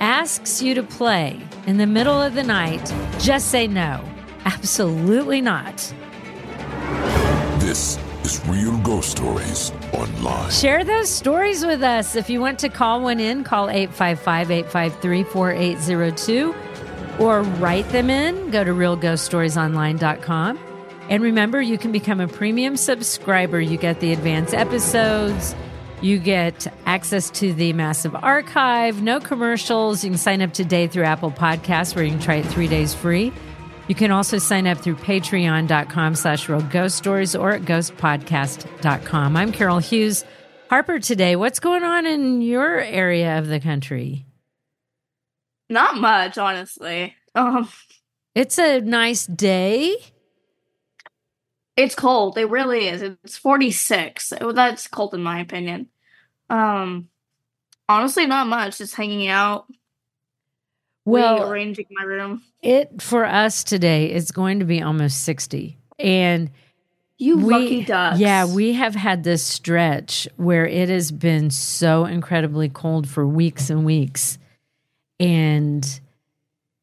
asks you to play in the middle of the night, just say no. Absolutely not. This is Real Ghost Stories Online. Share those stories with us. If you want to call one in, call 855 853 4802 or write them in. Go to realghoststoriesonline.com. And remember, you can become a premium subscriber. You get the advanced episodes. You get access to the massive archive, no commercials. You can sign up today through Apple Podcasts where you can try it three days free. You can also sign up through patreon.com slash real ghost stories or at ghostpodcast.com. I'm Carol Hughes. Harper today, what's going on in your area of the country? Not much, honestly. Um, it's a nice day. It's cold. It really is. It's 46. Oh, That's cold in my opinion. Um honestly not much, just hanging out. Well- rearranging my room. It for us today is going to be almost 60. And You we, lucky ducks. Yeah, we have had this stretch where it has been so incredibly cold for weeks and weeks. And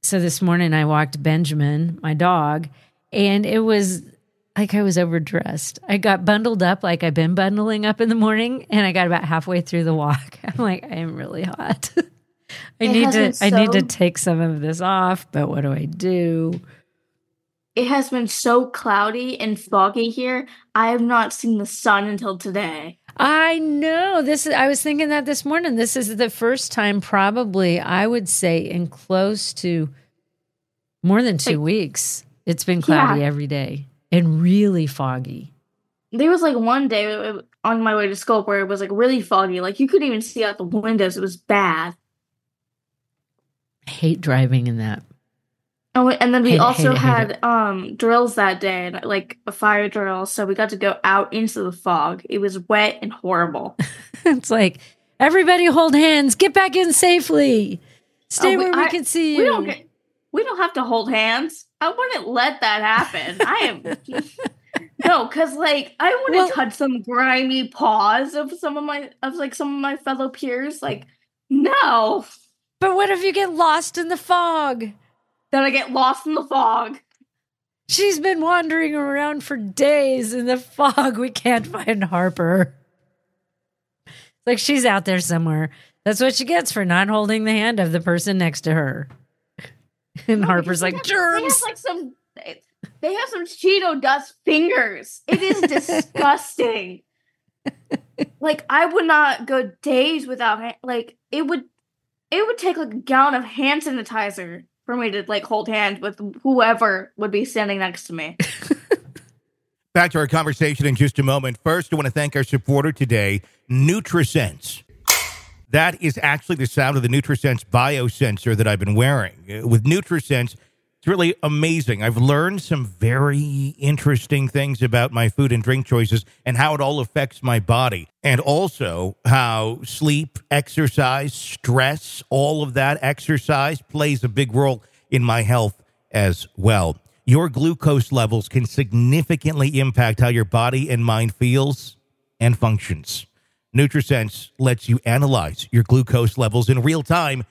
so this morning I walked Benjamin, my dog, and it was like I was overdressed. I got bundled up like I've been bundling up in the morning, and I got about halfway through the walk. I'm like, I am really hot. I It need to been I need to take some of this off, but what do I do? It has been so cloudy and foggy here. I have not seen the sun until today. I know. This is I was thinking that this morning. This is the first time probably I would say in close to more than 2 weeks. It's been cloudy Yeah. every day and really foggy. There was like one day uh, on my way to school where it was like really foggy. Like you couldn't even see out the windows. It was bad. I hate driving in that. Oh, and then we Hate also hate it, had it. um drills that day, and like a fire drill. So we got to go out into the fog. It was wet and horrible. it's like everybody hold hands, get back in safely. Stay Oh, where we I- can see you. We don't get. We don't have to hold hands. I wouldn't let that happen. I am. No, because like I want to Well- touch some grimy paws of some of my of like some of my fellow peers. Like, no. But what if you get lost in the fog? Then I get lost in the fog. She's been wandering around for days in the fog. We can't find Harper. It's like she's out there somewhere. That's what she gets for not holding the hand of the person next to her. And Harper's like, have- germs. They have like some. They, they have some Cheeto dust fingers. It is disgusting. like I would not go days without like it would. It would take like a gallon of hand sanitizer for me to like hold hands with whoever would be standing next to me. Back to our conversation in just a moment. First, I want to thank our supporter today, NutriSense. That is actually the sound of the NutriSense biosensor that I've been wearing. Uh, With NutriSense, it's really amazing. I've learned some very interesting things about my food and drink choices and how it all affects my body, and also how sleep, exercise, stress, all of that exercise plays a big role in my health as well. Your glucose levels can significantly impact how your body and mind feels and functions. NutriSense lets you analyze your glucose levels in real time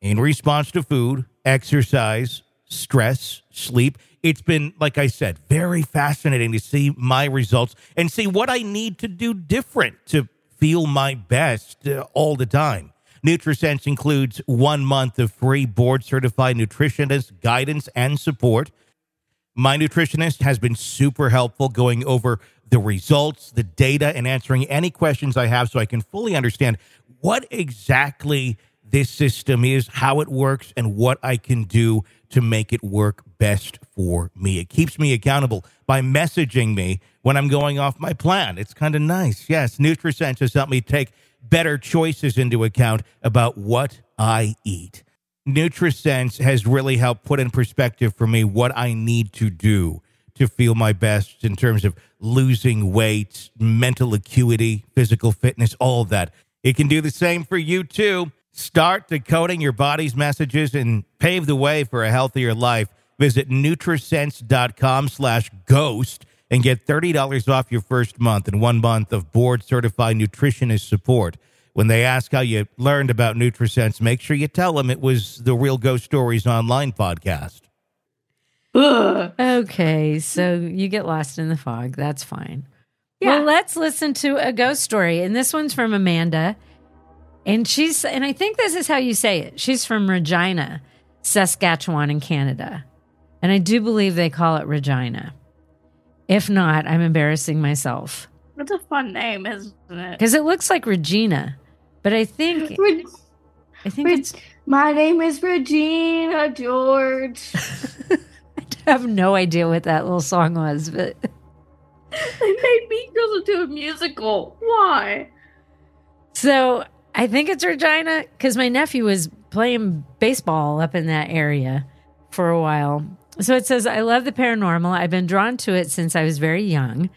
in response to food, exercise, stress, sleep. It's been, like I said, very fascinating to see my results and see what I need to do different to feel my best uh, all the time. NutriSense includes one month of free board certified nutritionist guidance and support. My nutritionist has been super helpful going over the results, the data, and answering any questions I have so I can fully understand what exactly this system is, how it works, and what I can do to make it work best for me. It keeps me accountable by messaging me when I'm going off my plan. It's kind of nice. Yes, NutriSense has helped me take better choices into account about what I eat. NutriSense has really helped put in perspective for me what I need to do to feel my best in terms of losing weight, mental acuity, physical fitness, all of that. It can do the same for you too. Start decoding your body's messages and pave the way for a healthier life. Visit Nutrisense.com slash ghost and get $30 off your first month and one month of board certified nutritionist support. When they ask how you learned about NutriSense, make sure you tell them it was the Real Ghost Stories Online podcast. Okay, so you get lost in the fog. That's fine. Well, let's listen to a ghost story. And this one's from Amanda. And she's, and I think this is how you say it. She's from Regina, Saskatchewan, in Canada. And I do believe they call it Regina. If not, I'm embarrassing myself That's a fun name, isn't it? because it looks like Regina. But I think, Reg- I think Reg- it's, My name is Regina George. I have no idea what that little song was, but they made Mean Girls into a musical. Why? So I think it's Regina because my nephew was playing baseball up in that area for a while. So it says, I love the paranormal. I've been drawn to it since I was very young.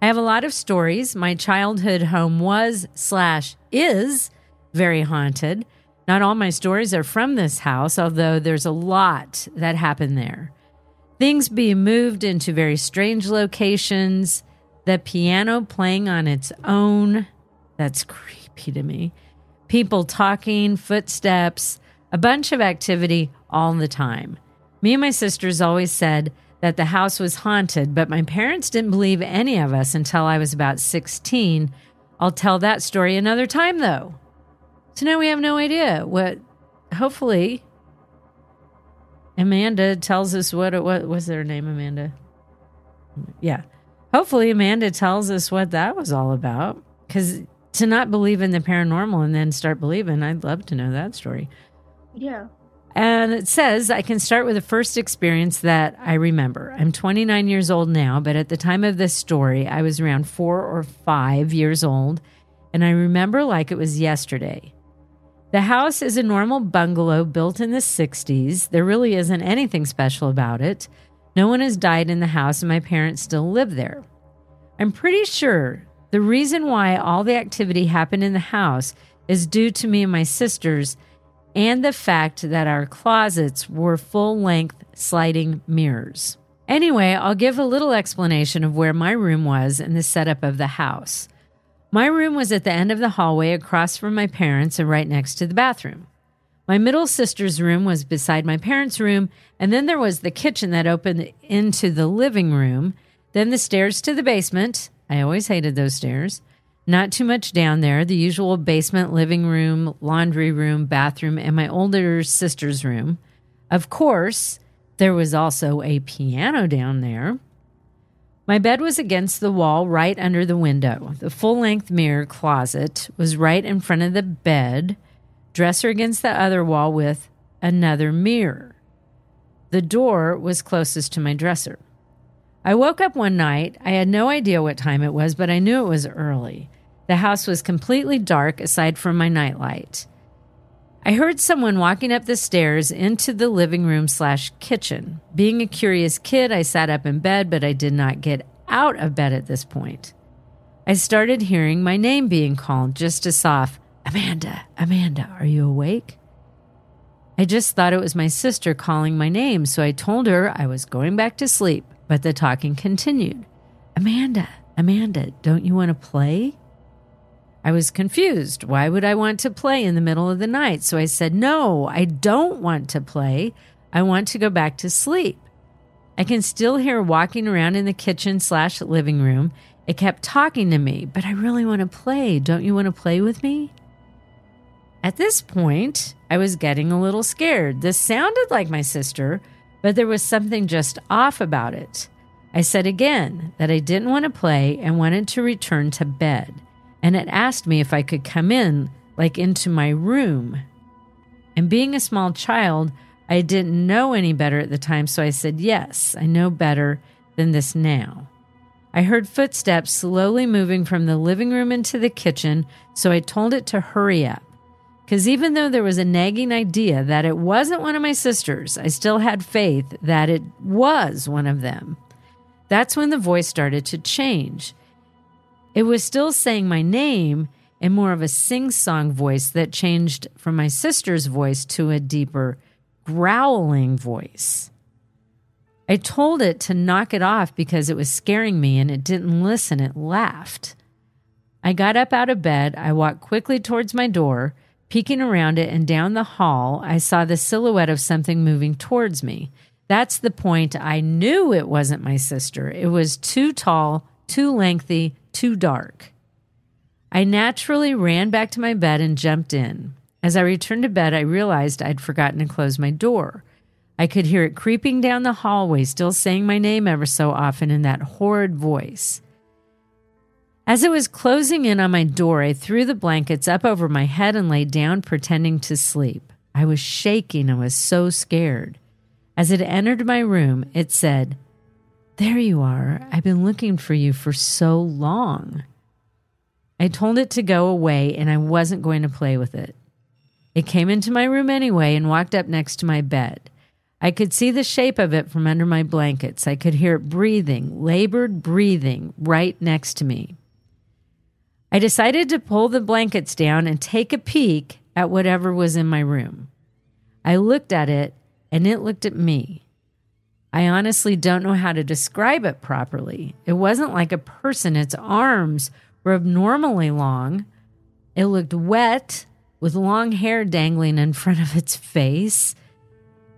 I have a lot of stories. My childhood home was slash is very haunted. Not all my stories are from this house, although there's a lot that happened there. Things being moved into very strange locations, the piano playing on its own. That's creepy to me. People talking, footsteps, a bunch of activity all the time. Me and my sisters always said that the house was haunted, but my parents didn't believe any of us until I was about 16. I'll tell that story another time, though. So now we have no idea what, hopefully, Amanda tells us what it what was their name, Amanda? Yeah. Hopefully, Amanda tells us what that was all about. Because to not believe in the paranormal and then start believing, I'd love to know that story. Yeah. And it says I can start with the first experience that I remember. I'm 29 years old now, but at the time of this story, I was around four or five years old, and I remember like it was yesterday. The house is a normal bungalow built in the 60s. There really isn't anything special about it. No one has died in the house, and my parents still live there. I'm pretty sure the reason why all the activity happened in the house is due to me and my sisters, and the fact that our closets were full length sliding mirrors. Anyway, I'll give a little explanation of where my room was in the setup of the house. My room was at the end of the hallway across from my parents and right next to the bathroom. My middle sister's room was beside my parents' room, and then there was the kitchen that opened into the living room, then the stairs to the basement. I always hated those stairs. Not too much down there, the usual basement, living room, laundry room, bathroom, and my older sister's room. Of course, there was also a piano down there. My bed was against the wall right under the window. The full length mirror closet was right in front of the bed, dresser against the other wall with another mirror. The door was closest to my dresser. I woke up one night. I had no idea what time it was, but I knew it was early. The house was completely dark aside from my nightlight. I heard someone walking up the stairs into the living room slash kitchen. Being a curious kid, I sat up in bed, but I did not get out of bed at this point. I started hearing my name being called just as soft Amanda, Amanda, are you awake? I just thought it was my sister calling my name, so I told her I was going back to sleep, but the talking continued. Amanda, Amanda, don't you want to play? I was confused. Why would I want to play in the middle of the night? So I said, No, I don't want to play. I want to go back to sleep. I can still hear walking around in the kitchen slash living room. It kept talking to me, but I really want to play. Don't you want to play with me? At this point, I was getting a little scared. This sounded like my sister, but there was something just off about it. I said again that I didn't want to play and wanted to return to bed and it asked me if I could come in, like into my room. And being a small child, I didn't know any better at the time, so I said, Yes, I know better than this now. I heard footsteps slowly moving from the living room into the kitchen, so I told it to hurry up. Because even though there was a nagging idea that it wasn't one of my sisters, I still had faith that it was one of them. That's when the voice started to change. It was still saying my name in more of a sing song voice that changed from my sister's voice to a deeper growling voice. I told it to knock it off because it was scaring me and it didn't listen. It laughed. I got up out of bed. I walked quickly towards my door. Peeking around it and down the hall, I saw the silhouette of something moving towards me. That's the point I knew it wasn't my sister. It was too tall, too lengthy, too dark. I naturally ran back to my bed and jumped in. As I returned to bed, I realized I'd forgotten to close my door. I could hear it creeping down the hallway, still saying my name ever so often in that horrid voice. As it was closing in on my door, I threw the blankets up over my head and lay down, pretending to sleep. I was shaking and was so scared. As it entered my room, it said, there you are. I've been looking for you for so long. I told it to go away and I wasn't going to play with it. It came into my room anyway and walked up next to my bed. I could see the shape of it from under my blankets. I could hear it breathing, labored breathing, right next to me. I decided to pull the blankets down and take a peek at whatever was in my room. I looked at it and it looked at me. I honestly don't know how to describe it properly. It wasn't like a person, its arms were abnormally long. It looked wet with long hair dangling in front of its face.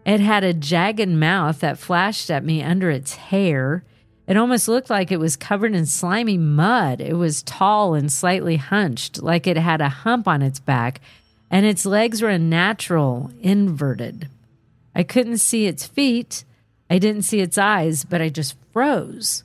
It had a jagged mouth that flashed at me under its hair. It almost looked like it was covered in slimy mud. It was tall and slightly hunched, like it had a hump on its back, and its legs were unnatural, inverted. I couldn't see its feet. I didn't see its eyes, but I just froze.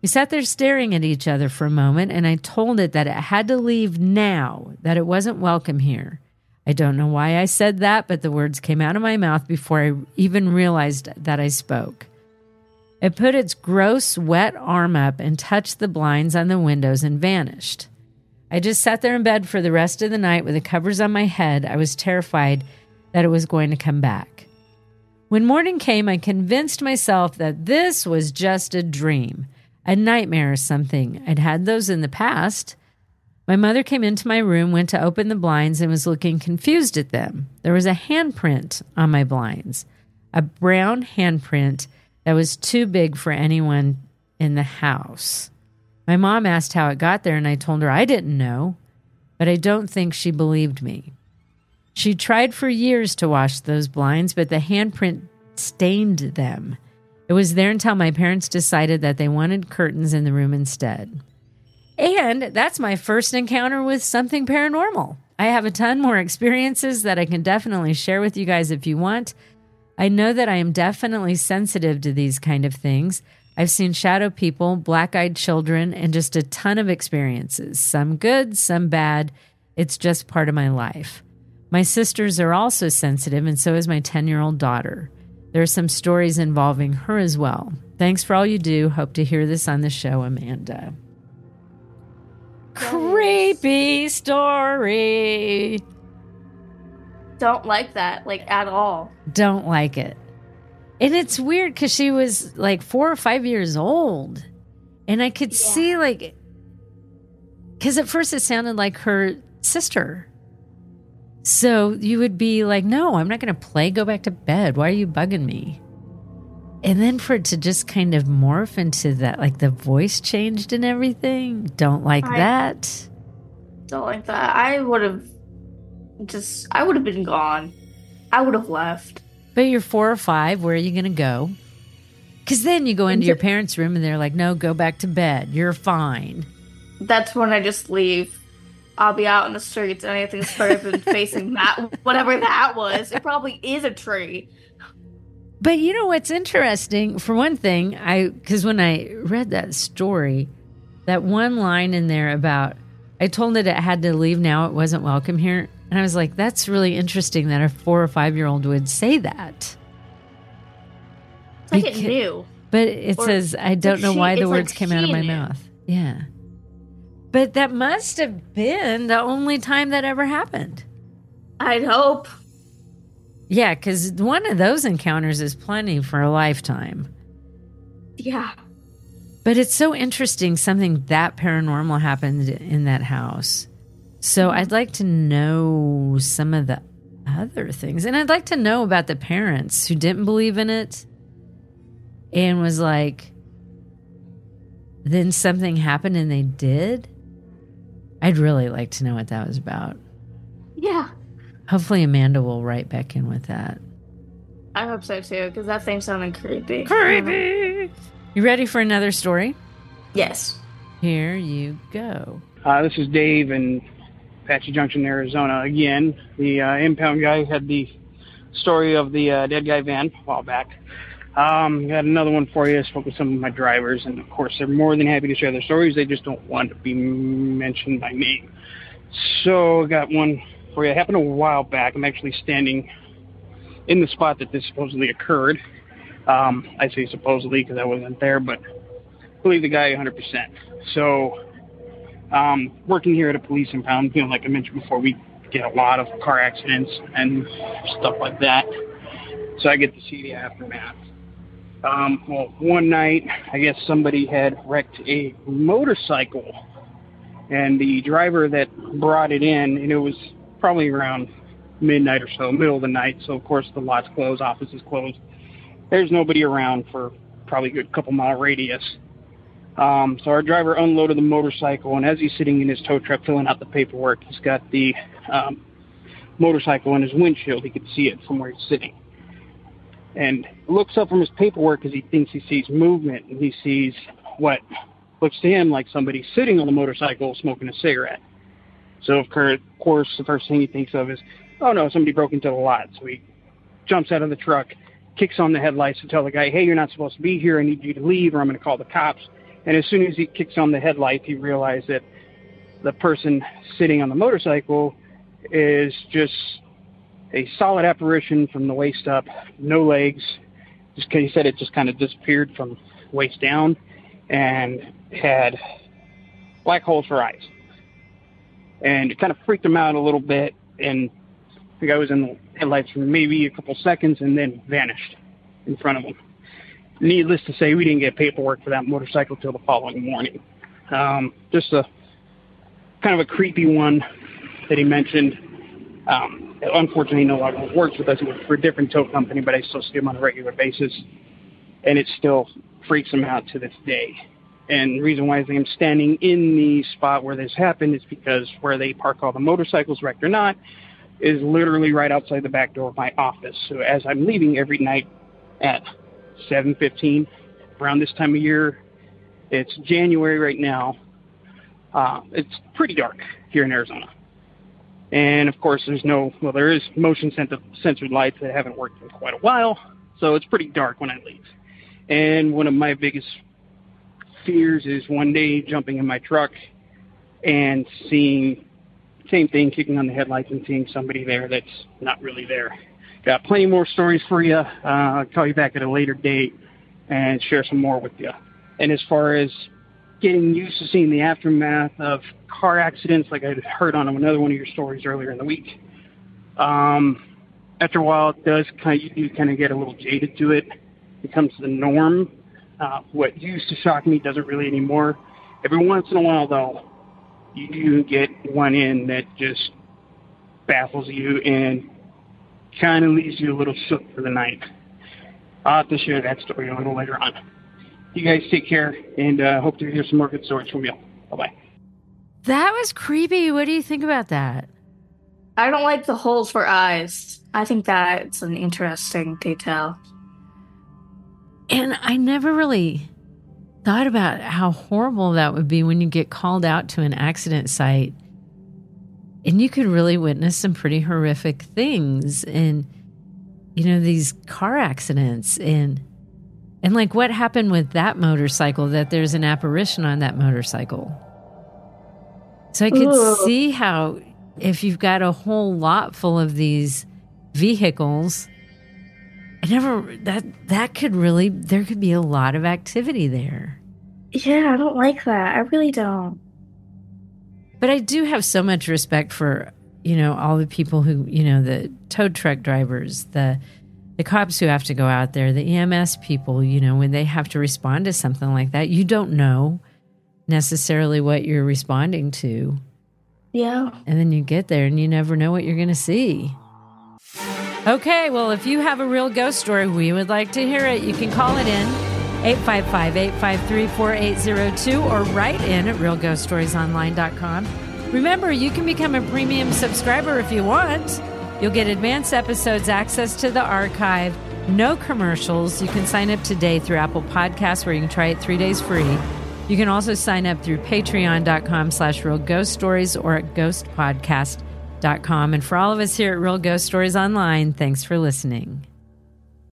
We sat there staring at each other for a moment, and I told it that it had to leave now, that it wasn't welcome here. I don't know why I said that, but the words came out of my mouth before I even realized that I spoke. It put its gross, wet arm up and touched the blinds on the windows and vanished. I just sat there in bed for the rest of the night with the covers on my head. I was terrified that it was going to come back. When morning came, I convinced myself that this was just a dream, a nightmare or something. I'd had those in the past. My mother came into my room, went to open the blinds, and was looking confused at them. There was a handprint on my blinds, a brown handprint that was too big for anyone in the house. My mom asked how it got there, and I told her I didn't know, but I don't think she believed me. She tried for years to wash those blinds, but the handprint stained them. It was there until my parents decided that they wanted curtains in the room instead. And that's my first encounter with something paranormal. I have a ton more experiences that I can definitely share with you guys if you want. I know that I am definitely sensitive to these kind of things. I've seen shadow people, black eyed children, and just a ton of experiences, some good, some bad. It's just part of my life. My sisters are also sensitive, and so is my 10 year old daughter. There are some stories involving her as well. Thanks for all you do. Hope to hear this on the show, Amanda. Creepy story. Don't like that, like at all. Don't like it. And it's weird because she was like four or five years old. And I could see, like, because at first it sounded like her sister. So you would be like, no, I'm not going to play. Go back to bed. Why are you bugging me? And then for it to just kind of morph into that, like the voice changed and everything. Don't like I- that. Don't like that. I would have just, I would have been gone. I would have left. But you're four or five. Where are you going to go? Because then you go into your parents' room and they're like, no, go back to bed. You're fine. That's when I just leave. I'll be out in the streets and anything's than facing that, whatever that was. It probably is a tree. But you know what's interesting? For one thing, I because when I read that story, that one line in there about I told it it had to leave now, it wasn't welcome here. And I was like, that's really interesting that a four or five year old would say that. It's like it Beca- knew. But it Or- says, I don't know she- why the it's like words came out of my knew. mouth. Yeah. But that must have been the only time that ever happened. I'd hope. Yeah, because one of those encounters is plenty for a lifetime. Yeah. But it's so interesting something that paranormal happened in that house. So mm-hmm. I'd like to know some of the other things. And I'd like to know about the parents who didn't believe in it and was like, then something happened and they did. I'd really like to know what that was about. Yeah. Hopefully, Amanda will write back in with that. I hope so too, because that thing sounded creepy. Creepy. You ready for another story? Yes. Here you go. Uh, this is Dave in Apache Junction, Arizona. Again, the uh, impound guy had the story of the uh, dead guy van a while back. Um, got another one for you. I spoke with some of my drivers, and of course, they're more than happy to share their stories. They just don't want to be mentioned by name. So, I got one for you. It happened a while back. I'm actually standing in the spot that this supposedly occurred. Um, I say supposedly because I wasn't there, but believe the guy 100%. So, um, working here at a police impound, you know, like I mentioned before, we get a lot of car accidents and stuff like that. so I get to see the aftermath. Um, well, one night, I guess somebody had wrecked a motorcycle, and the driver that brought it in, and it was probably around midnight or so, middle of the night. So of course the lots closed, offices closed. There's nobody around for probably a good couple mile radius. Um, so our driver unloaded the motorcycle, and as he's sitting in his tow truck filling out the paperwork, he's got the um, motorcycle in his windshield. He could see it from where he's sitting, and looks up from his paperwork as he thinks he sees movement, and he sees what looks to him like somebody sitting on the motorcycle smoking a cigarette. So of course, the first thing he thinks of is, oh no, somebody broke into the lot. So he jumps out of the truck, kicks on the headlights to tell the guy, hey, you're not supposed to be here. I need you to leave or I'm going to call the cops. And as soon as he kicks on the headlight, he realizes that the person sitting on the motorcycle is just a solid apparition from the waist up, no legs. Just he said it just kind of disappeared from waist down and had black holes for eyes. And it kind of freaked him out a little bit. And the guy was in the headlights for maybe a couple seconds and then vanished in front of him needless to say, we didn't get paperwork for that motorcycle till the following morning. Um, just a kind of a creepy one that he mentioned. Um, unfortunately, no longer works with us. For a different tow company, but I still see him on a regular basis, and it still freaks him out to this day. And the reason why I'm standing in the spot where this happened is because where they park all the motorcycles, wrecked or not, is literally right outside the back door of my office. So as I'm leaving every night at 7:15 around this time of year. It's January right now. Uh, it's pretty dark here in Arizona, and of course, there's no well, there is motion censored lights that haven't worked in quite a while, so it's pretty dark when I leave. And one of my biggest fears is one day jumping in my truck and seeing same thing, kicking on the headlights and seeing somebody there that's not really there. Got plenty more stories for you. Uh, I'll call you back at a later date and share some more with you. And as far as getting used to seeing the aftermath of car accidents, like I heard on another one of your stories earlier in the week, um, after a while it does kind of, you kind of get a little jaded to it. It becomes the norm. Uh, what used to shock me doesn't really anymore. Every once in a while, though, you do get one in that just baffles you and kind of leaves you a little shook for the night. I'll have to share that story a little later on. You guys take care, and uh, hope to hear some more good stories from you. Bye bye. That was creepy. What do you think about that? I don't like the holes for eyes. I think that's an interesting detail. And I never really thought about how horrible that would be when you get called out to an accident site and you could really witness some pretty horrific things and you know these car accidents and and like what happened with that motorcycle that there's an apparition on that motorcycle? So i could Ooh. see how if you've got a whole lot full of these vehicles i never that that could really there could be a lot of activity there. Yeah i don't like that. I really don't. But I do have so much respect for, you know, all the people who, you know, the tow truck drivers, the the cops who have to go out there, the EMS people, you know, when they have to respond to something like that, you don't know necessarily what you're responding to. Yeah. And then you get there and you never know what you're going to see. Okay, well, if you have a real ghost story, we would like to hear it. You can call it in 855 853 4802 or write in at realghoststoriesonline.com. Remember, you can become a premium subscriber if you want. You'll get advanced episodes, access to the archive, no commercials. You can sign up today through Apple Podcasts where you can try it three days free. You can also sign up through patreon.com slash real ghost stories or at ghostpodcast.com. And for all of us here at Real Ghost Stories Online, thanks for listening.